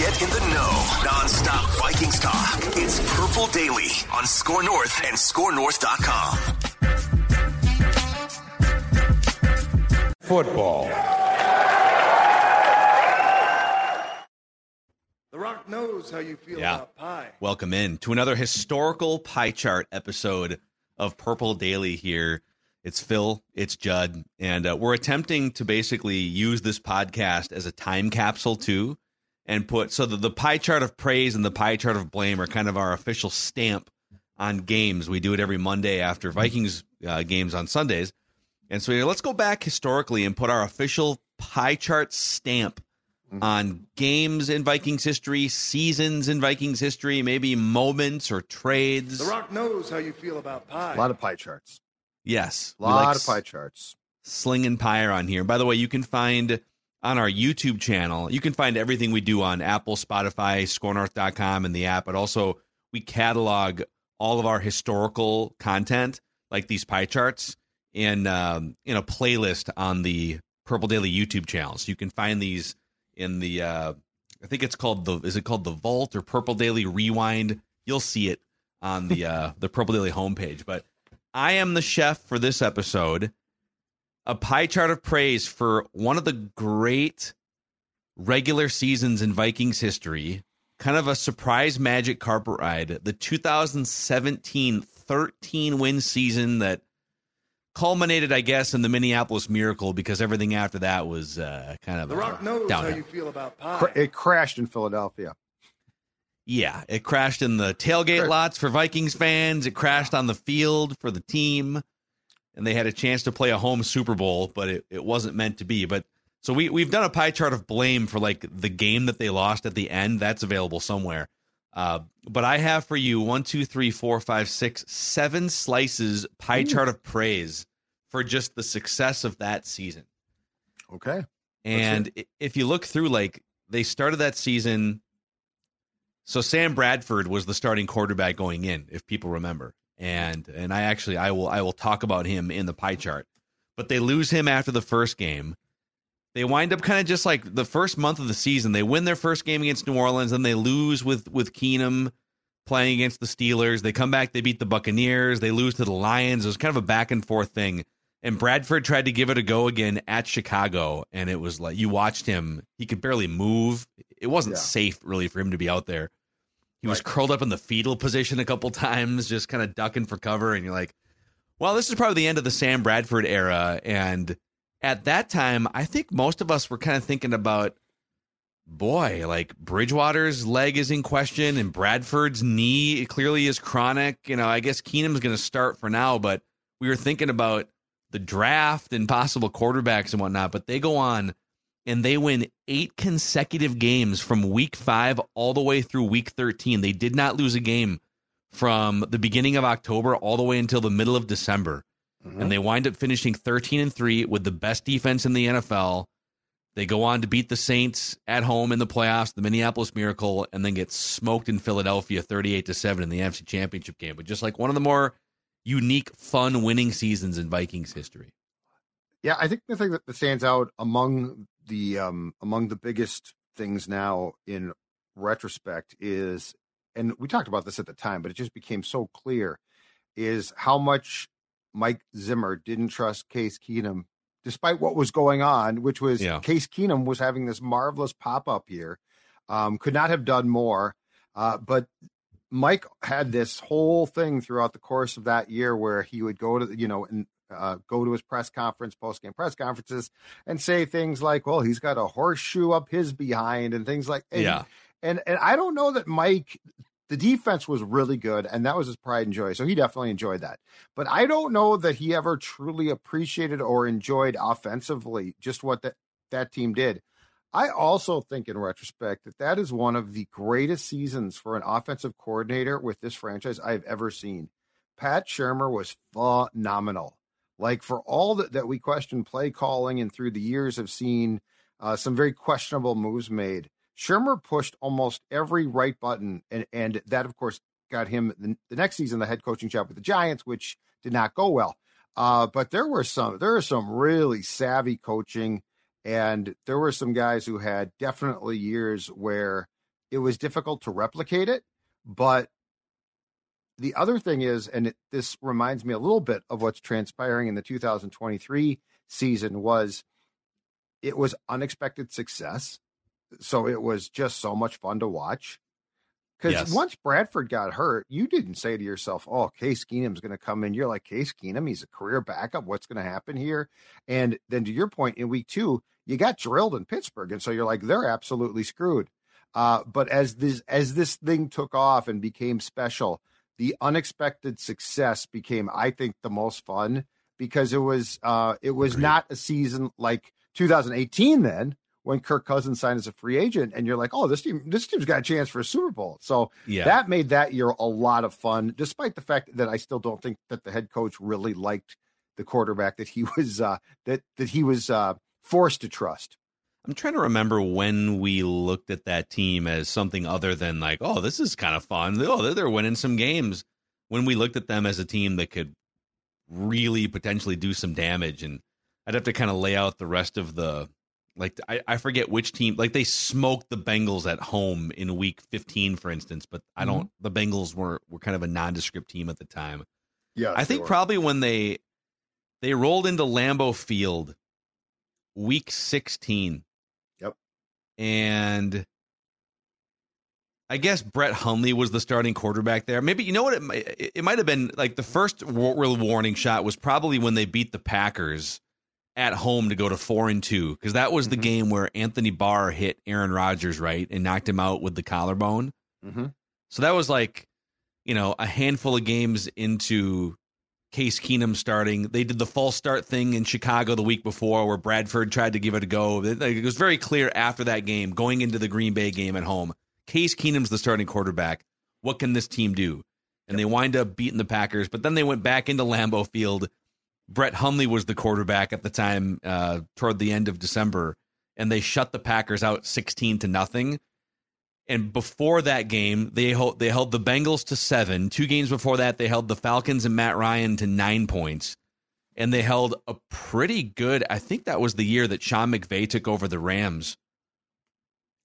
Get in the know. Non-stop Vikings talk. It's Purple Daily on SKOR North and SKORNorth.com. Football. The Rock knows how you feel Yeah. about pie. Welcome in to another historical pie chart episode of Purple Daily here. It's Phil, it's Judd, and uh, we're attempting to basically use this podcast as a time capsule too, and put so that the pie chart of praise and the pie chart of blame are kind of our official stamp on games. We do it every Monday after Vikings uh, games on Sundays, and so let's go back historically and put our official pie chart stamp on games in Vikings history, seasons in Vikings history, maybe moments or trades. The Rock knows how you feel about pie. A lot of pie charts. Yes, A lot like of pie charts. slinging pie on here. By the way, you can find on our YouTube channel, you can find everything we do on Apple, Spotify, skornorth.com, and the app, but also we catalog all of our historical content, like these pie charts, in um, in a playlist on the Purple Daily YouTube channel. So you can find these in the uh, I think it's called the is it called the Vault or Purple Daily Rewind? You'll see it on the uh, the Purple Daily homepage. But I am the chef for this episode. A pie chart of praise for one of the great regular seasons in Vikings history. Kind of a surprise magic carpet ride. The 2017 13 win season that culminated, I guess, in the Minneapolis Miracle because everything after that was uh, kind of The a Rock knows how you feel about pie. It crashed in Philadelphia. Yeah, it crashed in the tailgate lots for Vikings fans. It crashed on the field for the team, and they had a chance to play a home Super Bowl, but it, it wasn't meant to be. But so we we've done a pie chart of blame for like the game that they lost at the end. That's available somewhere. Uh, but I have for you one, two, three, four, five, six, seven slices pie chart of praise for just the success of that season. Okay. And if you look through, like they started that season. So Sam Bradford was the starting quarterback going in, if people remember. And and I actually I will I will talk about him in the pie chart. But they lose him after the first game. They wind up kind of just like the first month of the season. They win their first game against New Orleans, then they lose with with Keenum playing against the Steelers. They come back, they beat the Buccaneers, they lose to the Lions. It was kind of a back and forth thing. And Bradford tried to give it a go again at Chicago, and it was like you watched him; he could barely move. It wasn't Yeah. safe really for him to be out there. He was Right. curled up in the fetal position a couple times, just kind of ducking for cover. And you're like, well, this is probably the end of the Sam Bradford era. And at that time, I think most of us were kind of thinking about, boy, like Bridgewater's leg is in question and Bradford's knee clearly is chronic. You know, I guess Keenum's going to start for now, but we were thinking about the draft and possible quarterbacks and whatnot. But they go on and they win eight consecutive games from week five all the way through week 13. They did not lose a game from the beginning of October all the way until the middle of December. And mm-hmm. they wind up finishing 13 and 3 with the best defense in the NFL. They go on to beat the Saints at home in the playoffs, the Minneapolis Miracle, and then get smoked in Philadelphia 38 to 7 in the NFC Championship game. But just like one of the more unique, fun winning seasons in Vikings history. Yeah, I think the thing that stands out among the um among the biggest things now in retrospect is and we talked about this at the time, but it just became so clear is how much Mike Zimmer didn't trust Case Keenum despite what was going on, which was Yeah. Case Keenum was having this marvelous pop up year. Um, could not have done more. Uh, but Mike had this whole thing throughout the course of that year where he would go to, you know, and uh, go to his press conference, post game press conferences, and say things like, "Well, he's got a horseshoe up his behind," and things like, and, Yeah. and and I don't know that Mike. The defense was really good, and that was his pride and joy. So he definitely enjoyed that. But I don't know that he ever truly appreciated or enjoyed offensively just what that that team did. I also think, in retrospect, that that is one of the greatest seasons for an offensive coordinator with this franchise I've ever seen. Pat Shurmur was phenomenal. Like for all that, that we question play calling and through the years have seen uh, some very questionable moves made. Shurmur pushed almost every right button, and and that of course got him the, the next season the head coaching job with the Giants, which did not go well. Uh, but there were some there are some really savvy coaching, and there were some guys who had definitely years where it was difficult to replicate it. But the other thing is, and it, this reminds me a little bit of what's transpiring in the 2023 season, was it was unexpected success. So it was just so much fun to watch. Because Yes. once Bradford got hurt, you didn't say to yourself, "Oh, Case Keenum's going to come in." You're like, "Case Keenum, he's a career backup. What's going to happen here?" And then to your point, in week two, you got drilled in Pittsburgh, and so you're like, "They're absolutely screwed." Uh, but as this as this thing took off and became special, the unexpected success became, I think, the most fun because it was uh, it was Agreed. not a season like 2018 then when Kirk Cousins signed as a free agent, and you're like, "Oh, this team this team's got a chance for a Super Bowl." So Yeah. that made that year a lot of fun, despite the fact that I still don't think that the head coach really liked the quarterback that he was uh, that that he was uh, forced to trust. I'm trying to remember when we looked at that team as something other than like, oh, this is kind of fun. Oh, they're, winning some games. When we looked at them as a team that could really potentially do some damage, and I'd have to kind of lay out the rest of the like I, I forget which team like they smoked the Bengals at home in week 15 for instance but I don't mm-hmm. the Bengals were were kind of a nondescript team at the time Yeah, I think probably when they they rolled into Lambeau Field week 16. And I guess Brett Hundley was the starting quarterback there. Maybe you know what it might, it, might have been like the first real warning shot was probably when they beat the Packers at home to go to 4 and 2 because that was the Mhm. game where Anthony Barr hit Aaron Rodgers right and knocked him out with the collarbone. hmm So that was like, you know, a handful of games into Case Keenum starting. They did the false start thing in Chicago the week before where Bradford tried to give it a go. It was very clear after that game, going into the Green Bay game at home, Case Keenum's the starting quarterback. What can this team do? And they wind up beating the Packers, but then they went back into Lambeau Field. Brett Hundley was the quarterback at the time uh, toward the end of December, and they shut the Packers out 16 to nothing. And before that game, they held, they held the Bengals to seven. Two games before that, they held the Falcons and Matt Ryan to nine points. And they held a pretty good, I think that was the year that Sean McVay took over the Rams.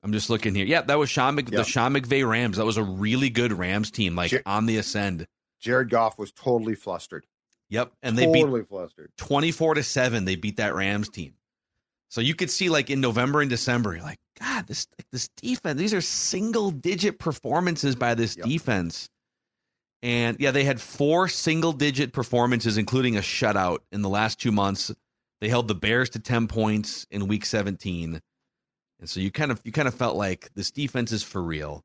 I'm just looking here. Yeah, that was Sean Mc, the Yep. Sean McVay Rams. That was a really good Rams team, like Jer- on the ascend. Jared Goff was totally flustered. Yep. And they beat totally flustered. 24 to 7 they beat that rams team so you could see like in november and december you're like god this like this defense these are single digit performances by this Yep. defense and yeah they had four single digit performances including a shutout in the last two months they held the bears to 10 points in week 17 and so you kind of you kind of felt like this defense is for real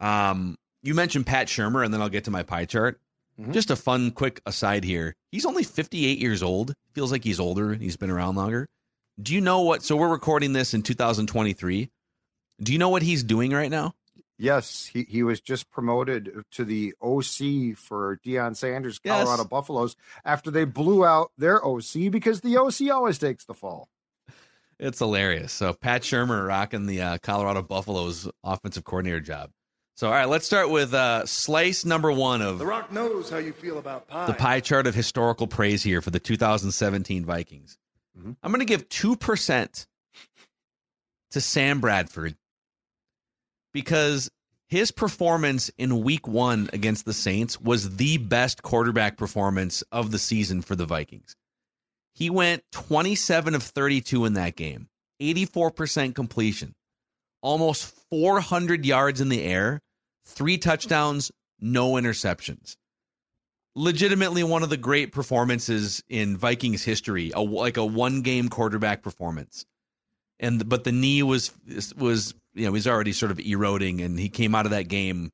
um you mentioned pat shurmur and then i'll get to my pie chart Mhm. just a fun, quick aside here. He's only 58 years old. Feels like he's older. He's been around longer. Do you know what? So we're recording this in 2023. Do you know what he's doing right now? Yes, he, he was just promoted to the OC for Deion Sanders, Yes. Colorado Buffaloes, after they blew out their OC because the OC always takes the fall. It's hilarious. So Pat Shurmur rocking the uh, Colorado Buffaloes offensive coordinator job. So all right, let's start with uh, slice number one of The Rock knows how you feel about pie. the pie chart of historical praise here for the 2017 Vikings. Mhm. I'm going to give 2% to Sam Bradford because his performance in week one against the Saints was the best quarterback performance of the season for the Vikings. He went 27 of 32 in that game, 84% completion, almost 400 yards in the air, three touchdowns, no interceptions legitimately one of the great performances in Vikings history, a, like a one game quarterback performance. And but the knee was was you know he's already sort of eroding, and he came out of that game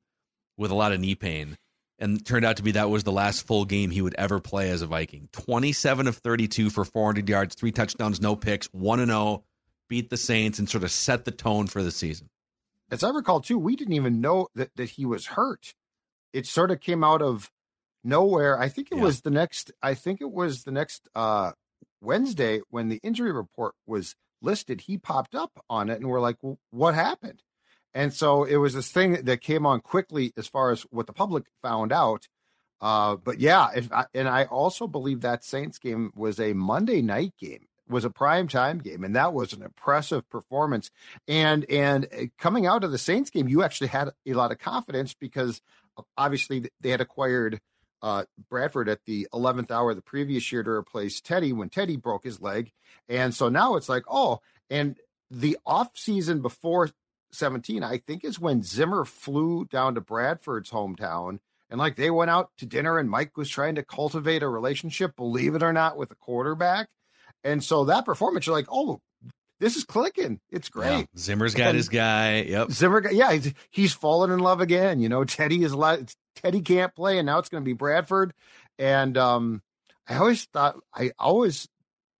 with a lot of knee pain, and turned out to be that was the last full game he would ever play as a Viking. Twenty seven of thirty two for four hundred yards, three touchdowns, no picks, one and zero, beat the Saints, and sort of set the tone for the season. As I recall, too, we didn't even know that, that he was hurt. It sort of came out of nowhere. I think it Yeah. was the next. I think it was the next uh, Wednesday when the injury report was listed. He popped up on it, and we're like, well, "What happened?" And so it was this thing that came on quickly as far as what the public found out. Uh, but yeah, if I, and I also believe that Saints game was a Monday night game, was a prime time game, and that was an impressive performance. And and uh, coming out of the Saints game, you actually had a lot of confidence because obviously they had acquired uh, Bradford at the 11th hour the previous year to replace Teddy when Teddy broke his leg, and so now it's like oh, and the off season before 17, I think is when Zimmer flew down to Bradford's hometown. And like they went out to dinner, and Mike was trying to cultivate a relationship, believe it or not, with the quarterback. And so that performance, you're like, oh, this is clicking. It's great. Yeah. Zimmer's got And- his guy. Yep. Zimmer, got- yeah, he's, he's fallen in love again. You know, Teddy is a lot. Teddy can't play, and now it's going to be Bradford. And um, I always thought, I always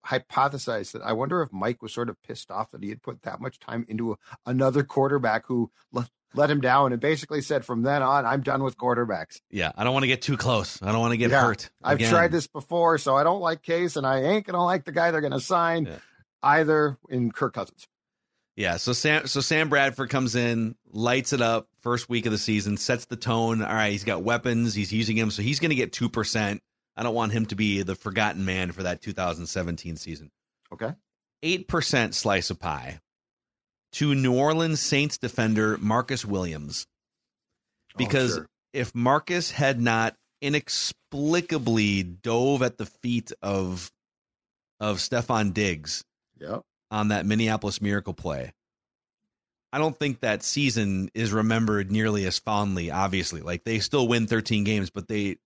hypothesized that I wonder if Mike was sort of pissed off that he had put that much time into a, another quarterback who let, let him down, and basically said, from then on, I'm done with quarterbacks. Yeah. I don't want to get too close. I don't want to get Yeah. hurt. I've tried this before, so I don't like Case, and I ain't gonna like the guy they're gonna sign Yeah. Either in Kirk Cousins. Yeah, so Sam so Sam Bradford comes in, lights it up first week of the season, sets the tone. All right, he's got weapons, he's using them, so he's going to get 2%. I don't want him to be the forgotten man for that 2017 season. Okay. 8% slice of pie to New Orleans Saints defender Marcus Williams. Oh, because Oh, sure. if Marcus had not inexplicably dove at the feet of of Stefon Diggs Yep. on that Minneapolis Miracle play. I don't think that season is remembered nearly as fondly. Obviously, like they still win 13 games, but they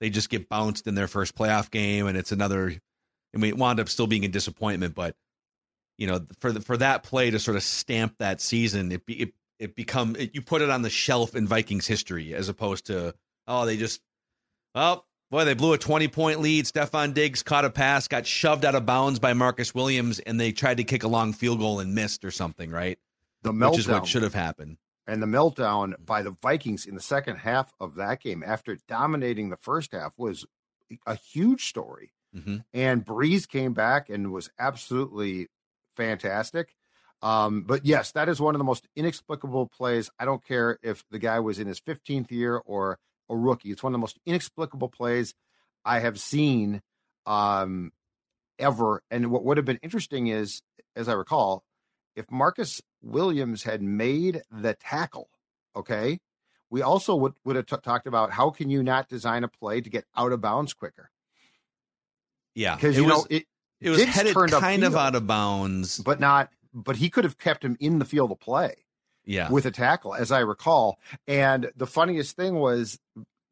they just get bounced in their first playoff game, and it's another. I mean, it wound up still being a disappointment, but you know, for the, for that play to sort of stamp that season, it be, it it become it, you put it on the shelf in Vikings history as opposed to oh they just oh boy they blew a 20 point lead. Stefon Diggs caught a pass, got shoved out of bounds by Marcus Williams, and they tried to kick a long field goal and missed or something, right? The meltdown. Which is what should have happened. and the meltdown by the Vikings in the second half of that game after dominating the first half was a huge story. hmm And Brees came back and was absolutely fantastic. Um, but yes, that is one of the most inexplicable plays. I don't care if the guy was in his 15th year or a rookie. It's one of the most inexplicable plays I have seen um, ever. And what would have been interesting is, as I recall, if Marcus Williams had made the tackle, okay, we also would, would have t- talked about how can you not design a play to get out of bounds quicker? Yeah, Because you was know it, it was Diggs headed turned kind of out of bounds. but not. But he could have kept him in the field of play. Yeah, with a tackle, as I recall. And the funniest thing was,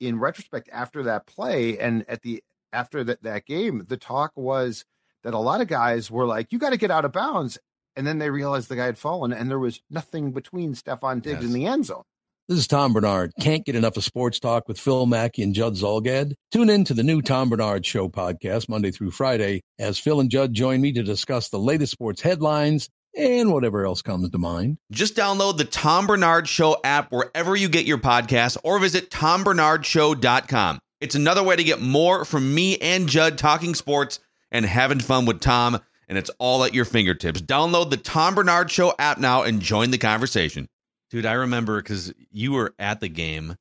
in retrospect, after that play and at the after that that game, the talk was that a lot of guys were like, "You got to get out of bounds," and then they realized the guy had fallen, and there was nothing between Stefon Diggs Yes. and the end zone. This is Tom Barnard. Can't get enough of sports talk with Phil Mackey and Judd Zulgad? Tune in to the new Tom Barnard Show podcast Monday through Friday as Phil and Judd join me to discuss the latest sports headlines and whatever else comes to mind. Just download the Tom Barnard Show app wherever you get your podcasts or visit tombernardshow.com. It's another way to get more from me and Judd talking sports and having fun with Tom, and it's all at your fingertips. Download the Tom Barnard Show app now and join the conversation. Dude, I remember because you were at the game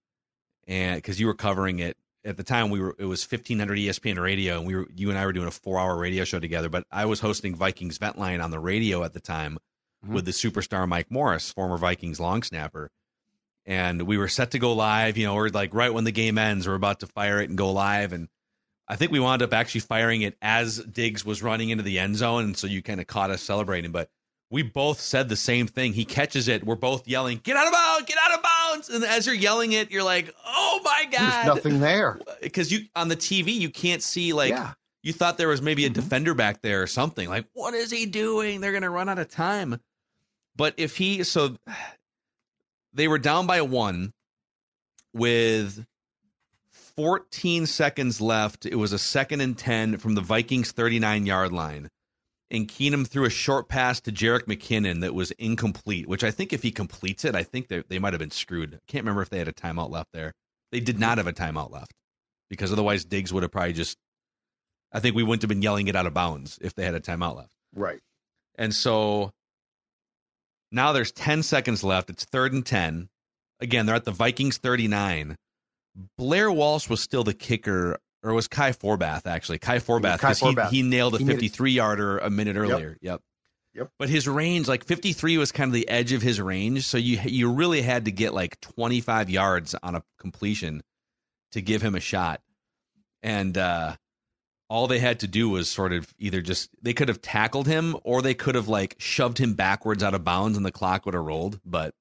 and because you were covering it at the time we were it was 1500 ESPN radio and we were you and I were doing a 4-hour radio show together but I was hosting Vikings Vent Line on the radio at the time Mhm. with the superstar Mike Morris former Vikings long snapper and we were set to go live you know we're like right when the game ends we're about to fire it and go live and I think we wound up actually firing it as Diggs was running into the end zone and so you kind of caught us celebrating but we both said the same thing. He catches it. We're both yelling, "Get out of bounds! Get out of bounds!" And as you're yelling it, you're like, "Oh my There's god!" nothing there. because you on the TV you can't see like yeah, you thought there was maybe a Mhm. defender back there or something. Like, what is he doing? They're gonna run out of time. But if he so they were down by one with 14 seconds left. It was a second and 10 from the Vikings 39 yard line. And Keenum threw a short pass to Jerick McKinnon that was incomplete, which I think if he completes it, I think they, they might have been screwed. I can't remember if they had a timeout left there. They did not have a timeout left because otherwise Diggs would have probably just, I think we wouldn't have been yelling it out of bounds if they had a timeout left. Right. And so now there's 10 seconds left. It's third and 10. Again, they're at the Vikings 39. Blair Walsh was still the kicker or was Kai Forbath actually? Kai Forbath Kai because he, he nailed a He 53 yarder a minute earlier. Yep. Yep. But his range, like 53, was kind of the edge of his range, so you you really had to get like 25 yards on a completion to give him a shot, and uh, all they had to do was sort of either just they could have tackled him or they could have like shoved him backwards out of bounds and the clock would have rolled. But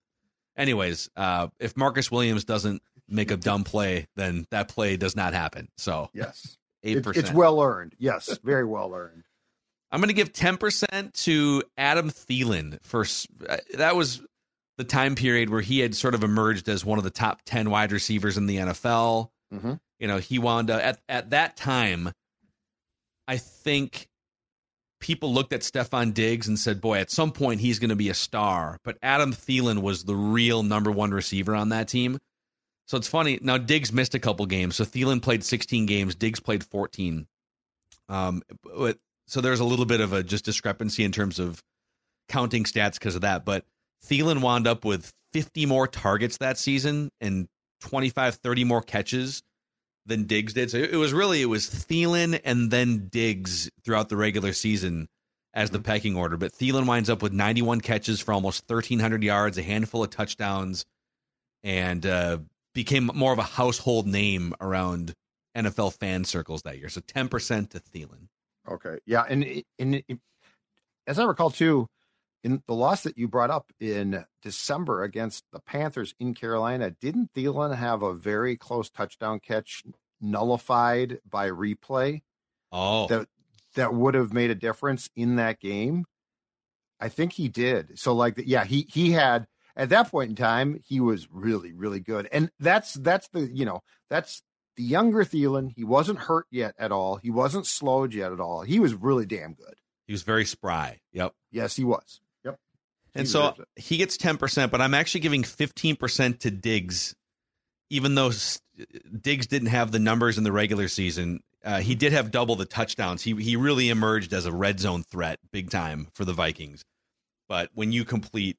anyways, uh, if Marcus Williams doesn't make a dumb play, then that play does not happen. So Yes. eight percent. it's well earned. Yes, very well earned. I'm going to give 10% to Adam Thielen for uh, that was the time period where he had sort of emerged as one of the top 10 wide receivers in the NFL. Mhm. You know, he wound up at at that time I think people looked at Stefon Diggs and said, "Boy, at some point he's going to be a star." But Adam Thielen was the real number 1 receiver on that team. So it's funny. Now Diggs missed a couple games. So Thielen played 16 games, Diggs played 14. Um, but so there's a little bit of a just discrepancy in terms of counting stats because of that. But Thielen wound up with 50 more targets that season and 25, 30 more catches than Diggs did. So it was really it was Thielen and then Diggs throughout the regular season as the pecking order. But Thielen winds up with 91 catches for almost 1,300 yards, a handful of touchdowns, and uh, became more of a household name around NFL fan circles that year. So 10% to Thielen. Okay. Yeah, and it- and as I recall too, in the loss that you brought up in December against the Panthers in Carolina, didn't Thielen have a very close touchdown catch nullified by replay Oh, that that would have made a difference in that game? I think he did. So like yeah, he he had at that point in time, he was really really good. And that's that's the, you know, that's the younger Thielen. He wasn't hurt yet at all. He wasn't slowed yet at all. He was really damn good. he was very spry. Yep. Yes, he was. Yep. And He so he gets 10%, but I'm actually giving 15% to Diggs, even though Diggs didn't have the numbers in the regular season. Uh, he did have double the touchdowns. He he really emerged as a red zone threat big time for the Vikings. But when you complete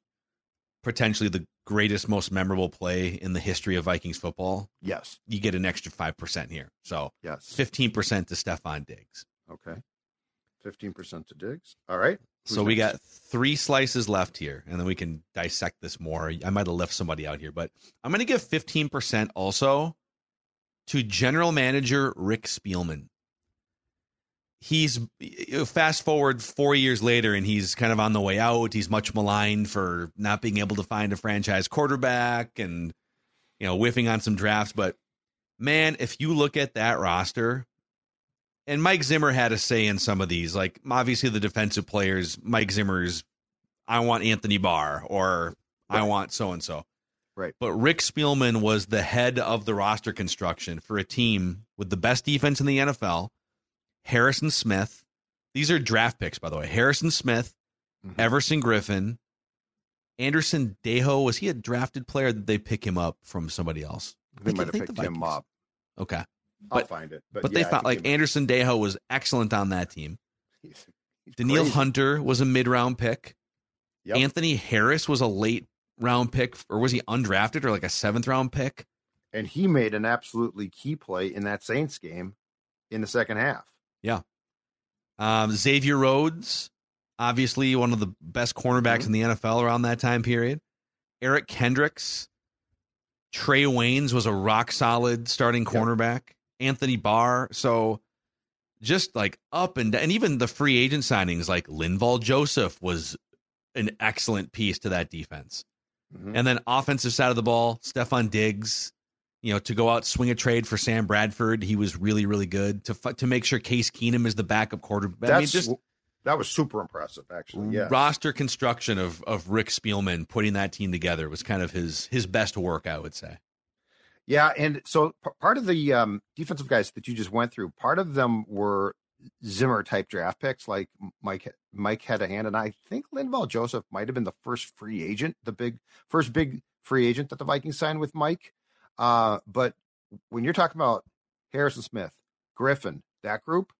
potentially the greatest, most memorable play in the history of Vikings football, Yes. you get an extra 5% here. So Yes. 15% to Stefon Diggs. Okay. Fifteen percent to Diggs. All right. Who's So we next? got three slices left here, and then we can dissect this more. I might have left somebody out here, but I'm going to give 15% also to general manager Rick Spielman. He's fast forward four years later, and he's kind of on the way out. He's much maligned for not being able to find a franchise quarterback and, you know, whiffing on some drafts. But man, if you look at that roster, and Mike Zimmer had a say in some of these. Like obviously the defensive players, Mike Zimmer's I want Anthony Barr or I want so and so. Right. But Rick Spielman was the head of the roster construction for a team with the best defense in the NFL. Harrison Smith. These are draft picks, by the way. Harrison Smith, Mhm. Everson Griffen, Andrew Sendejo. Was he a drafted player? Did they pick him up from somebody else? They might have picked him up. Okay. I'll But- find it. But, But yeah, they found like Andrew Sendejo was excellent on that team. he's- he's Danielle crazy. Hunter was a mid round pick. Yep. Anthony Harris was a late round pick, or was he undrafted or like a seventh round pick? and he made an absolutely key play in that Saints game in the second half. Um, Xavier Rhodes, obviously one of the best cornerbacks Mhm. in the NFL around that time period. Eric Kendricks, Trae Waynes was a rock solid starting Yep. cornerback. Anthony Barr, so just like up and down, and even the free agent signings like Linval Joseph was an excellent piece to that defense. Mhm. And then offensive side of the ball, Stefon Diggs, you know, to go out swing a trade for Sam Bradford, he was really really good to to make sure Case Keenum is the backup quarterback. I mean, just that was super impressive, actually. Yeah. roster construction of of Rick Spielman putting that team together was kind of his his best work, I would say. Yeah, and so p- part of the um, defensive guys that you just went through, part of them were Zimmer type draft picks like Mike Mike had a hand, and I think Linval Joseph might have been the first free agent, the big first big free agent that the Vikings signed with Mike. Uh, but when you're talking about Harrison Smith, Griffen, that group,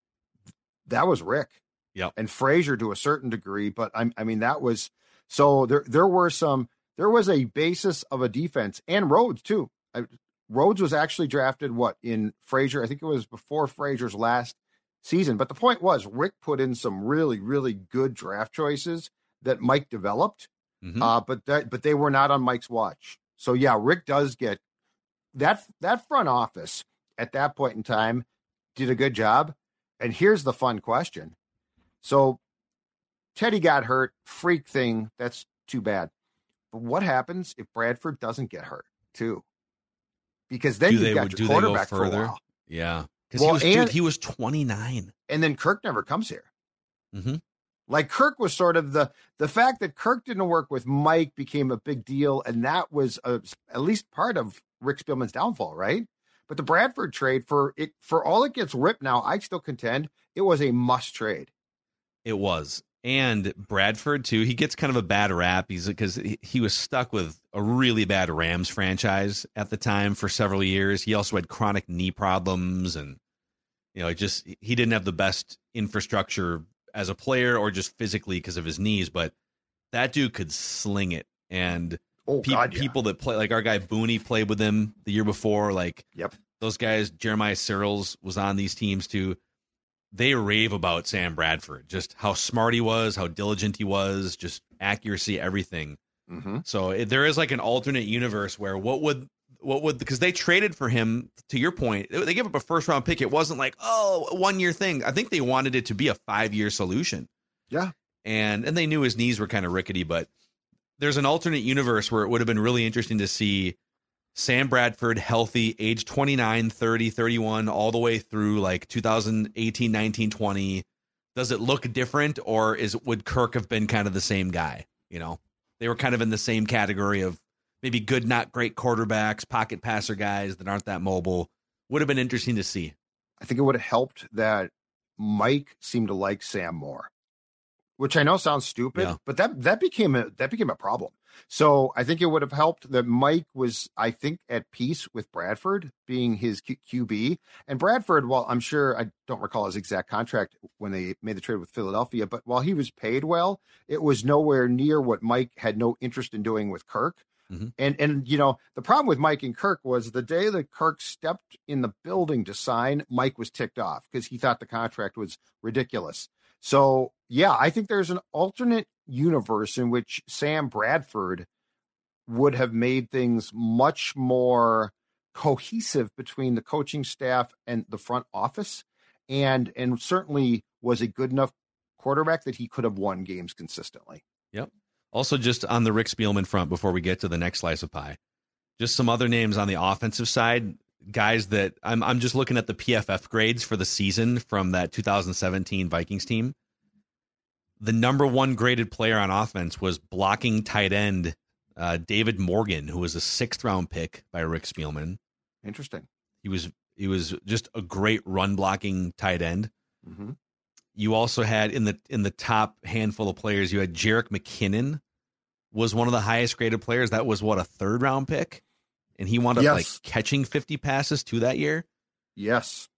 that was Rick. Yeah. And Frazier to a certain degree, but I, I mean that was so there. There were some. There was a basis of a defense and Rhodes too. I, Rhodes was actually drafted what in Frazier? I think it was before Frazier's last season. But the point was, Rick put in some really, really good draft choices that Mike developed, mm-hmm. uh, but that but they were not on Mike's watch. So yeah, Rick does get that that front office at that point in time did a good job. And here's the fun question: so Teddy got hurt, freak thing. That's too bad. But what happens if Bradford doesn't get hurt too? Because then you got your quarterback for a while. Yeah. Because well, he, was, he was 29. And then Kirk never comes here. Mm-hmm. Like Kirk was sort of the the fact that Kirk didn't work with Mike became a big deal, and that was a, at least part of Rick Spielman's downfall, right? But the Bradford trade for it for all it gets ripped now, I still contend it was a must trade. It was, and Bradford too. He gets kind of a bad rap. He's because he, was stuck with a really bad Rams franchise at the time for several years. He also had chronic knee problems and you know, it just he didn't have the best infrastructure as a player or just physically because of his knees, but that dude could sling it. And oh, pe- God, yeah. people that play like our guy Booney played with him the year before, like yep. those guys, Jeremiah Sirles was on these teams too. They rave about Sam Bradford, just how smart he was, how diligent he was, just accuracy, everything. Mm-hmm. So it, there is like an alternate universe where what would what would because they traded for him to your point they gave up a first round pick it wasn't like oh one year thing i think they wanted it to be a five year solution yeah and and they knew his knees were kind of rickety but there's an alternate universe where it would have been really interesting to see sam bradford healthy age 29 30 31 all the way through like 2018 19 20 does it look different or is would kirk have been kind of the same guy you know they were kind of in the same category of maybe good, not great quarterbacks, pocket passer guys that aren't that mobile. Would have been interesting to see. I think it would have helped that Mike seemed to like Sam more, which I know sounds stupid, yeah. but that that became a that became a problem. So I think it would have helped that Mike was, I think, at peace with Bradford being his Q- QB. And Bradford, while I'm sure I don't recall his exact contract when they made the trade with Philadelphia, but while he was paid well, it was nowhere near what Mike had no interest in doing with Kirk. Mm-hmm. And and you know the problem with Mike and Kirk was the day that Kirk stepped in the building to sign, Mike was ticked off because he thought the contract was ridiculous. So yeah, I think there's an alternate universe in which Sam Bradford would have made things much more cohesive between the coaching staff and the front office, and and certainly was a good enough quarterback that he could have won games consistently. Yep. Also, just on the Rick Spielman front, before we get to the next slice of pie, just some other names on the offensive side, guys that I'm I'm just looking at the PFF grades for the season from that 2017 Vikings team. The number one graded player on offense was blocking tight end uh, David Morgan, who was a sixth round pick by Rick Spielman. Interesting. He was he was just a great run blocking tight end. Mm-hmm. You also had in the in the top handful of players, you had Jerick McKinnon was one of the highest graded players. That was what a third round pick, and he wound up yes. like catching fifty passes to that year. Yes.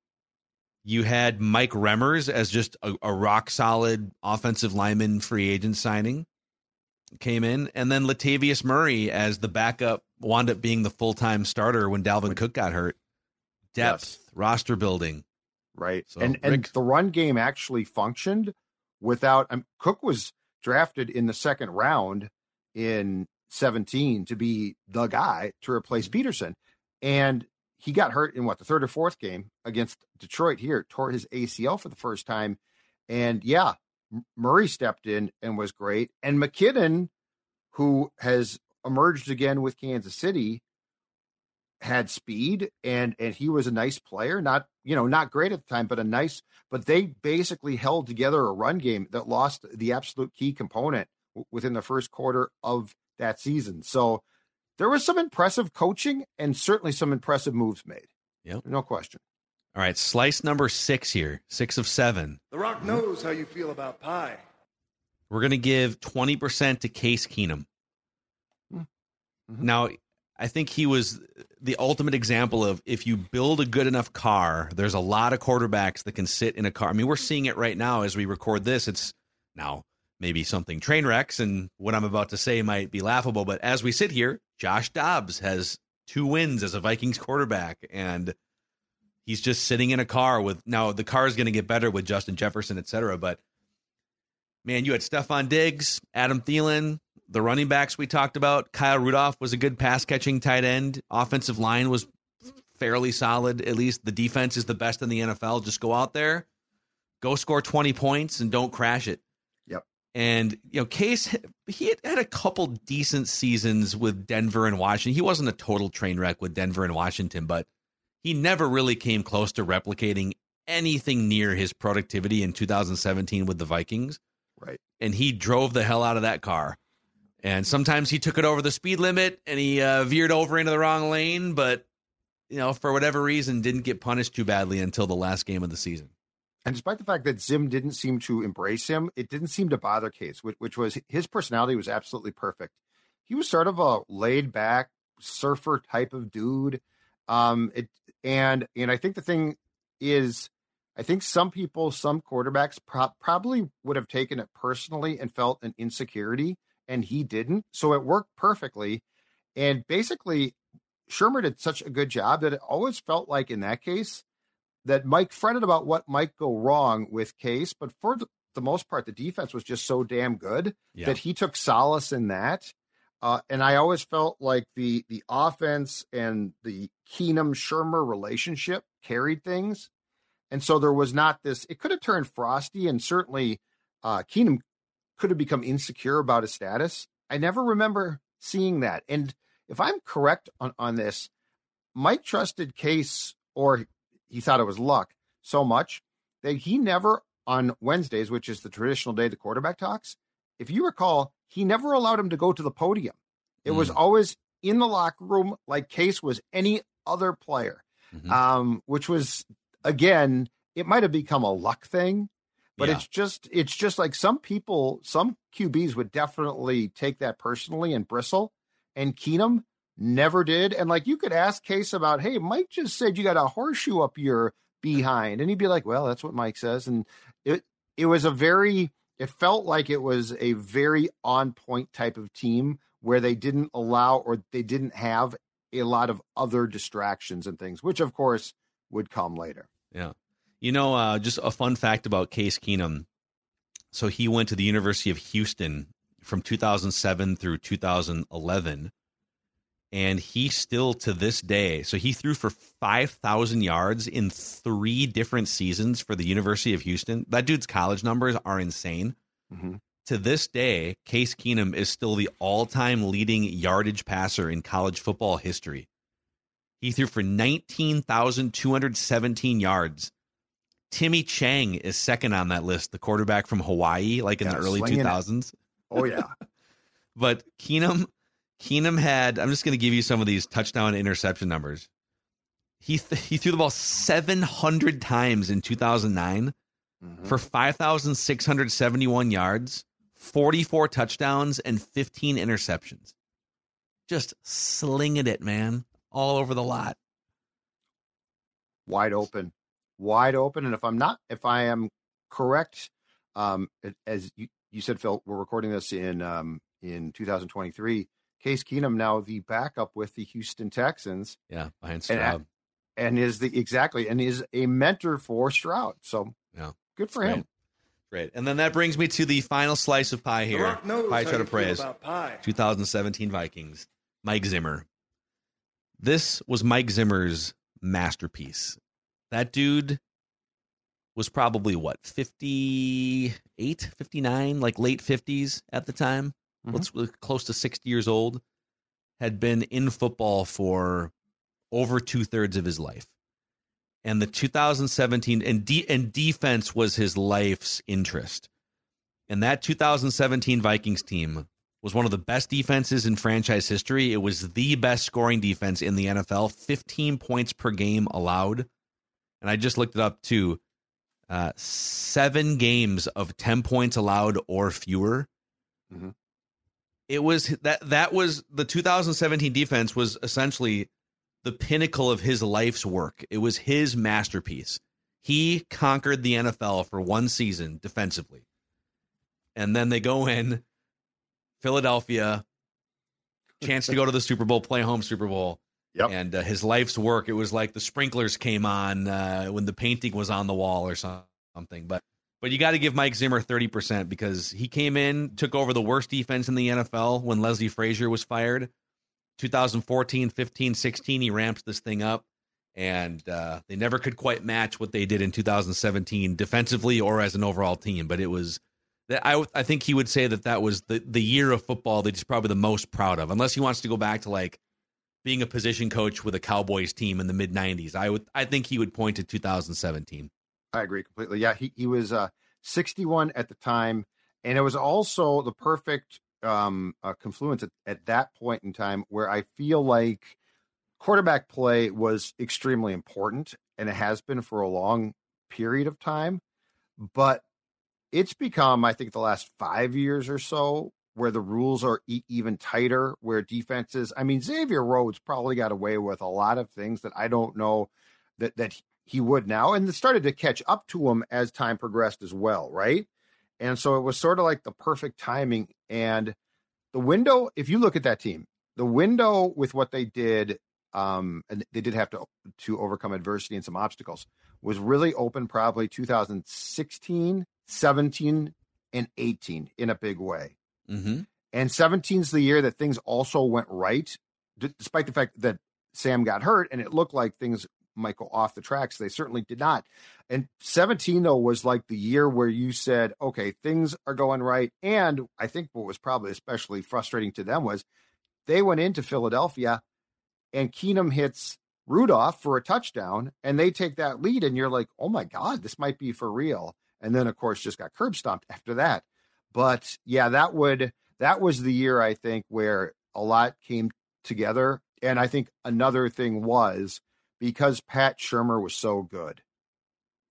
You had Mike Remmers as just a, a rock solid offensive lineman free agent signing came in, and then Latavius Murray as the backup wound up being the full time starter when Dalvin Cook got hurt. Depth, yes. roster building, right? So, and Rick, and the run game actually functioned without. Um, Cook was drafted in the second round in 17 to be the guy to replace mm-hmm. Peterson, and he got hurt in what the third or fourth game against Detroit. Here tore his ACL for the first time, and yeah, Murray stepped in and was great, and McKinnon, who has emerged again with Kansas City had speed and and he was a nice player not you know not great at the time but a nice but they basically held together a run game that lost the absolute key component w- within the first quarter of that season so there was some impressive coaching and certainly some impressive moves made yeah no question All right, slice number six here, six of seven. The Rock knows how you feel about pie. We're going to give 20% to Case Keenum. Mm-hmm. Now, I think he was the ultimate example of if you build a good enough car, there's a lot of quarterbacks that can sit in a car. I mean, we're seeing it right now as we record this. It's now maybe something train wrecks, and what I'm about to say might be laughable, but as we sit here, Josh Dobbs has two wins as a Vikings quarterback, and he's just sitting in a car with now the car is going to get better with Justin Jefferson, et cetera. But man, you had Stefon Diggs, Adam Thielen, the running backs we talked about. Kyle Rudolph was a good pass catching tight end. Offensive line was fairly solid. At least the defense is the best in the NFL. Just go out there, go score 20 points, and don't crash it. And, you know, Case, he had had a couple decent seasons with Denver and Washington. He wasn't a total train wreck with Denver and Washington, but he never really came close to replicating anything near his productivity in 2017 with the Vikings. Right. And he drove the hell out of that car. And sometimes he took it over the speed limit and he uh, veered over into the wrong lane, but you know, for whatever reason, didn't get punished too badly until the last game of the season. And despite the fact that Zim didn't seem to embrace him, it didn't seem to bother Case, which, which was his personality was absolutely perfect. He was sort of a laid back surfer type of dude. Um, it and and I think the thing is, I think some people, some quarterbacks pro- probably would have taken it personally and felt an insecurity, and he didn't. So it worked perfectly. And basically, Shurmur did such a good job that it always felt like in that case that Mike fretted about what might go wrong with Case, but for the, most part, the defense was just so damn good Yeah. that he took solace in that. Uh, and I always felt like the the offense and the Keenum Shurmur relationship carried things, and so there was not this. It could have turned frosty, and certainly uh, Keenum could have become insecure about his status. I never remember seeing that. And if I'm correct on on this, Mike trusted Case, or he thought it was luck, so much that he never on Wednesdays, which is the traditional day the quarterback talks. If you recall, he never allowed him to go to the podium. It was always in the locker room, like Case was any other player, Mhm. um, which was again, it might have become a luck thing, but Yeah. it's just it's just like some people, some QBs would definitely take that personally and bristle, and Keenum never did. And like you could ask Case about, hey, Mike just said you got a horseshoe up your behind, and he'd be like, well, that's what Mike says, and it it was a very it felt like it was a very on point type of team where they didn't allow or they didn't have a lot of other distractions and things, which of course would come later. Yeah. You know, uh, just a fun fact about Case Keenum. So he went to the University of Houston from 2007 through 2011. And he still to this day, so he threw for 5,000 yards in three different seasons for the University of Houston. That dude's college numbers are insane. Mhm. To this day, Case Keenum is still the all time leading yardage passer in college football history. He threw for 19,217 yards. Timmy Chang is second on that list, the quarterback from Hawaii, like in Yeah, the early slinging it. 2000s. Oh yeah. But Keenum, Keenum had. I'm just going to give you some of these touchdown interception numbers. He th- he threw the ball 700 times in 2009 Mhm. for 5,671 yards, 44 touchdowns, and 15 interceptions. Just slinging it, man, all over the lot. wide open, wide open. And if I'm not, if I am correct, um, as you, you said, Phil, we're recording this in um, in 2023. Case Keenum now the backup with the Houston Texans, Yeah, behind And Stroud. and is the exactly and is a mentor for Stroud. So Yeah. good for Great. him. Great. And then that brings me to the final slice of pie here. Pie how Chart of Praise. pie. 2017 Vikings, Mike Zimmer. This was Mike Zimmer's masterpiece. That dude was probably what, 58, 59, like late 50s at the time. Mhm. Let's close to 60 years old. Had been in football for over two thirds of his life. And the 2017 and de- and defense was his life's interest. And that 2017 Vikings team was one of the best defenses in franchise history. It was the best scoring defense in the NFL, 15 points per game allowed. and I just looked it up too. Uh, seven games of ten points allowed or fewer. Mhm. It was that that was the 2017 defense was essentially the pinnacle of his life's work. It was his masterpiece. He conquered the NFL for one season defensively. And then they go in Philadelphia, chance to go to the Super Bowl, play home Super Bowl. Yep. And uh, his life's work, it was like the sprinklers came on uh, when the painting was on the wall or something. But but you got to give Mike Zimmer 30% because he came in, took over the worst defense in the NFL when Leslie Frazier was fired. 2014, 15, 16, he ramps this thing up. And uh, they never could quite match what they did in 2017 defensively or as an overall team. But it was I, I think he would say that that was the, the year of football that he's probably the most proud of, unless he wants to go back to like being a position coach with a Cowboys team in the mid 90s. I would I think he would point to 2017. I agree completely. Yeah, he he was uh, 61 at the time, and it was also the perfect um, uh, confluence at, at that point in time where I feel like quarterback play was extremely important, and it has been for a long period of time. But it's become, I think, the last five years or so where the rules are e- even tighter, where defenses. I mean, Xavier Rhodes probably got away with a lot of things that I don't know that that he would now, and it started to catch up to him as time progressed as well, right? And so it was sort of like the perfect timing. And the window, if you look at that team, the window with what they did, um, and they did have to to overcome adversity and some obstacles, was really open probably 2016, 17, and 18 in a big way. Mm-hmm. And 17's the year that things also went right, d- despite the fact that Sam got hurt and it looked like things go off the tracks. They certainly did not. And 17, though, was like the year where you said, okay, things are going right. And I think what was probably especially frustrating to them was they went into Philadelphia and Keenum hits Rudolph for a touchdown and they take that lead. And you're like, oh my God, this might be for real. And then, of course, just got curb stomped after that. But yeah, that would that was the year I think where a lot came together. And I think another thing was because Pat Shurmur was so good.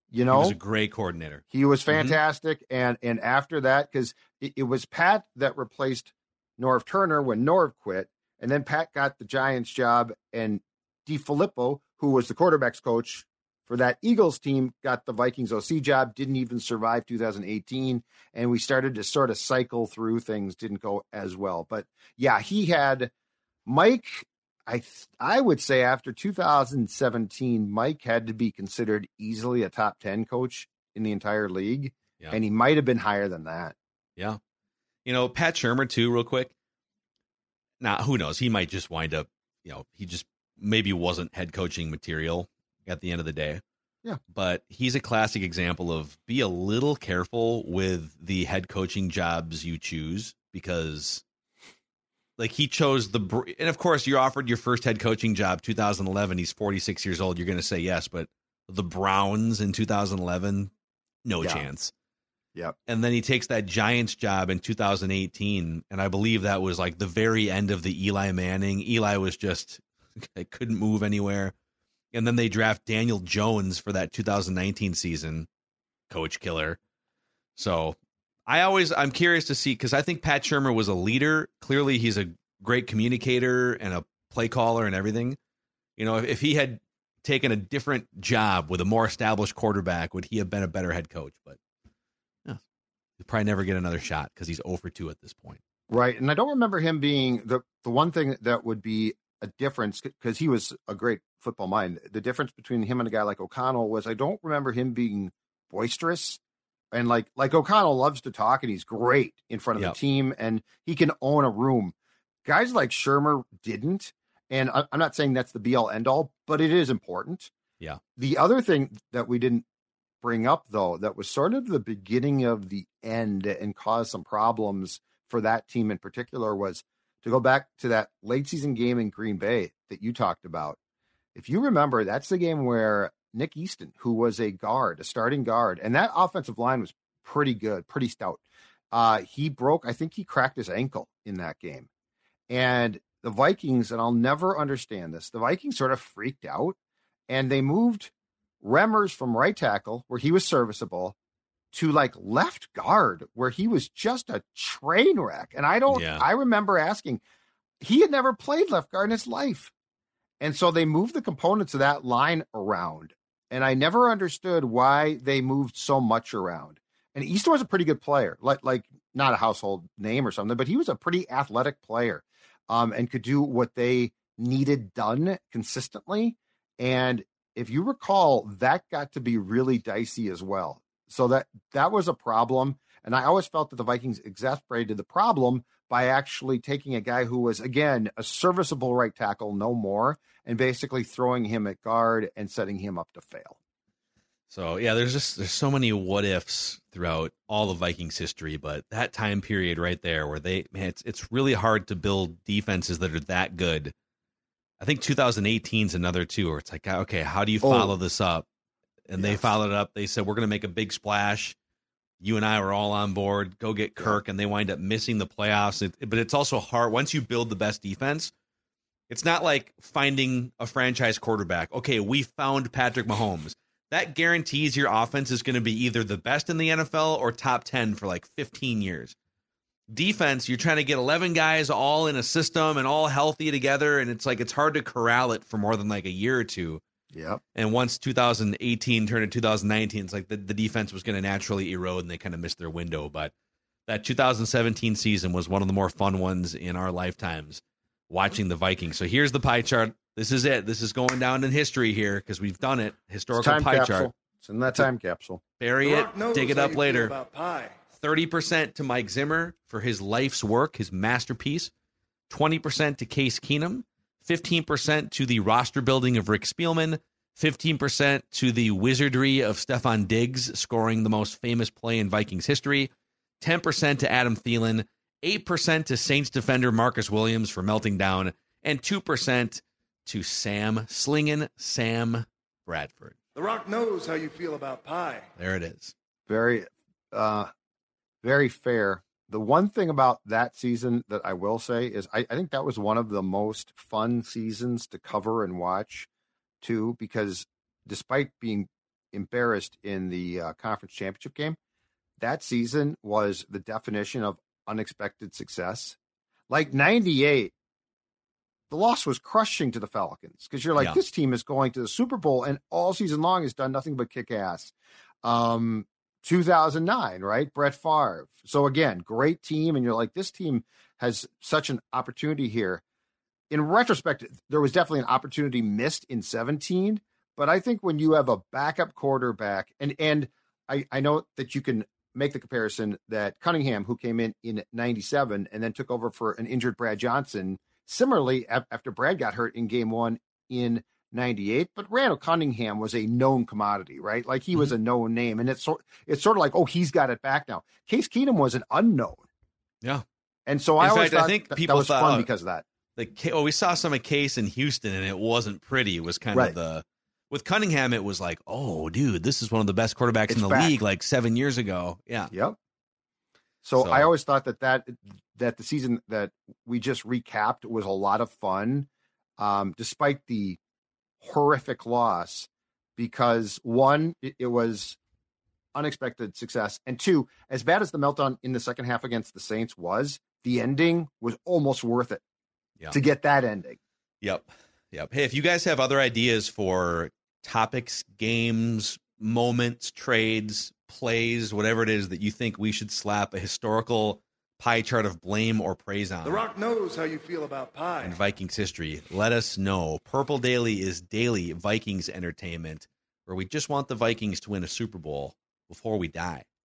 You know, He was a great coordinator. he was Mhm. fantastic. And and after that, because it, it was Pat that replaced Norv Turner when Norv quit, and then Pat got the Giants job, and DeFilippo, who was the quarterbacks coach for that Eagles team, got the Vikings OC job. Didn't even survive 2018, and we started to sort of cycle through things. Didn't go as well, but yeah, he had Mike. I I would say after 2017, Mike had to be considered easily a top 10 coach in the entire league, Yeah. and he might have been higher than that. Yeah. You know, Pat Shurmur too, real quick. Now, who knows? He might just wind up, you know, he just maybe wasn't head coaching material at the end of the day. Yeah. But he's a classic example of be a little careful with the head coaching jobs you choose because like he chose the and of course you're offered your first head coaching job 2011 he's 46 years old you're going to say yes but the Browns in 2011 no Yeah. chance Yep. and then he takes that Giants job in 2018, and I believe that was like the very end of the Eli Manning. Eli was just couldn't move anywhere, and then they draft Daniel Jones for that 2019 season, coach killer. So I always I'm curious to see because I think Pat Shurmur was a leader. Clearly, he's a great communicator and a play caller and everything. You know, if, if he had taken a different job with a more established quarterback, would he have been a better head coach? But He'll probably never get another shot because he's over 2 at this point. Right. And I don't remember him being the the one thing that would be a difference because he was a great football mind. The difference between him and a guy like O'Connell was I don't remember him being boisterous. And like like O'Connell loves to talk and he's great in front of Yep. the team and he can own a room. Guys like Shurmur didn't. And I, I'm not saying that's the be all end all, but it is important. Yeah. The other thing that we didn't bring up though that was sort of the beginning of the end and caused some problems for that team in particular was to go back to that late season game in Green Bay that you talked about. If you remember, that's the game where Nick Easton, who was a guard, a starting guard, and that offensive line was pretty good, pretty stout. Uh, he broke, I think he cracked his ankle in that game. And the Vikings, and I'll never understand this, the Vikings sort of freaked out and they moved Remmers from right tackle, where he was serviceable, to like left guard, where he was just a train wreck. And I don't, Yeah. I remember asking, he had never played left guard in his life. And so they moved the components of that line around. And I never understood why they moved so much around. And Easton was a pretty good player, like like not a household name or something, but he was a pretty athletic player, um, and could do what they needed done consistently. And if you recall, that got to be really dicey as well. So that that was a problem. And I always felt that the Vikings exasperated the problem by actually taking a guy who was again a serviceable right tackle, no more, and basically throwing him at guard and setting him up to fail. So yeah, there's just there's so many what ifs throughout all of Vikings history, but that time period right there where they man, it's it's really hard to build defenses that are that good. I think 2018 is another too, where it's like, okay, how do you Oh. follow this up? And they followed it up. They said we're going to make a big splash. You and I were all on board. Go get Kirk, and they wind up missing the playoffs. It, but it's also hard once you build the best defense. It's not like finding a franchise quarterback. Okay, we found Patrick Mahomes. That guarantees your offense is going to be either the best in the NFL or top 10 for like 15 years. Defense, you're trying to get 11 guys all in a system and all healthy together. And it's like it's hard to corral it for more than like a year or two. Yep. And once 2018 turned to 2019, it's like the, the defense was going to naturally erode and they kind of missed their window. But that 2017 season was one of the more fun ones in our lifetimes watching the Vikings. So here's the pie chart. This is it. This is going down in history here because we've done it. Historical time pie capsule. chart. It's in that time capsule. Bury it, dig it up later. About pie. 30% to Mike Zimmer for his life's work, his masterpiece. 20% to Case Keenum. 15% to the roster building of Rick Spielman. 15% to the wizardry of Stefon Diggs scoring the most famous play in Vikings history. 10% to Adam Thielen. 8% to Saints defender Marcus Williams for melting down. And 2% to Sam Slingin' Sam Bradford. The Rock knows how you feel about pie. There it is. Very, uh, very fair. The one thing about that season that I will say is I, I think that was one of the most fun seasons to cover and watch, too, because despite being embarrassed in the uh, conference championship game, that season was the definition of unexpected success. Like 98, the loss was crushing to the Falcons because you're like, Yeah. this team is going to the Super Bowl and all season long has done nothing but kick ass. Um, 2009, right? Brett Favre. So again, great team. And you're like, this team has such an opportunity here. In retrospect, there was definitely an opportunity missed in 17. But I think when you have a backup quarterback, and and I, I know that you can make the comparison that Cunningham, who came in in 97 and then took over for an injured Brad Johnson, similarly, af- after Brad got hurt in game one in 98, but Randall Cunningham was a known commodity, right? Like he was a known name. And it's sort it's sort of like, oh, he's got it back now. Case Keenum was an unknown. Yeah. And so I In always fact, I think that, people that was thought- fun because of that. the well, we saw some of Case in Houston, and it wasn't pretty. It was kind Right. of the with Cunningham. It was like, oh, dude, this is one of the best quarterbacks It's in the back. league, like seven years ago. Yeah, Yep. So, So- I always thought that that that the season that we just recapped was a lot of fun, um, despite the horrific loss, because one, it, it was unexpected success, and two, as bad as the meltdown in the second half against the Saints was, the ending was almost worth it Yeah. to get that ending. yep, yep. Hey, if you guys have other ideas for topics, games, moments, trades, plays, whatever it is that you think we should slap a historical pie chart of blame or praise on. The Rock knows how you feel about pie. And Vikings history, let us know. Purple Daily is daily Vikings entertainment where we just want the Vikings to win a Super Bowl before we die.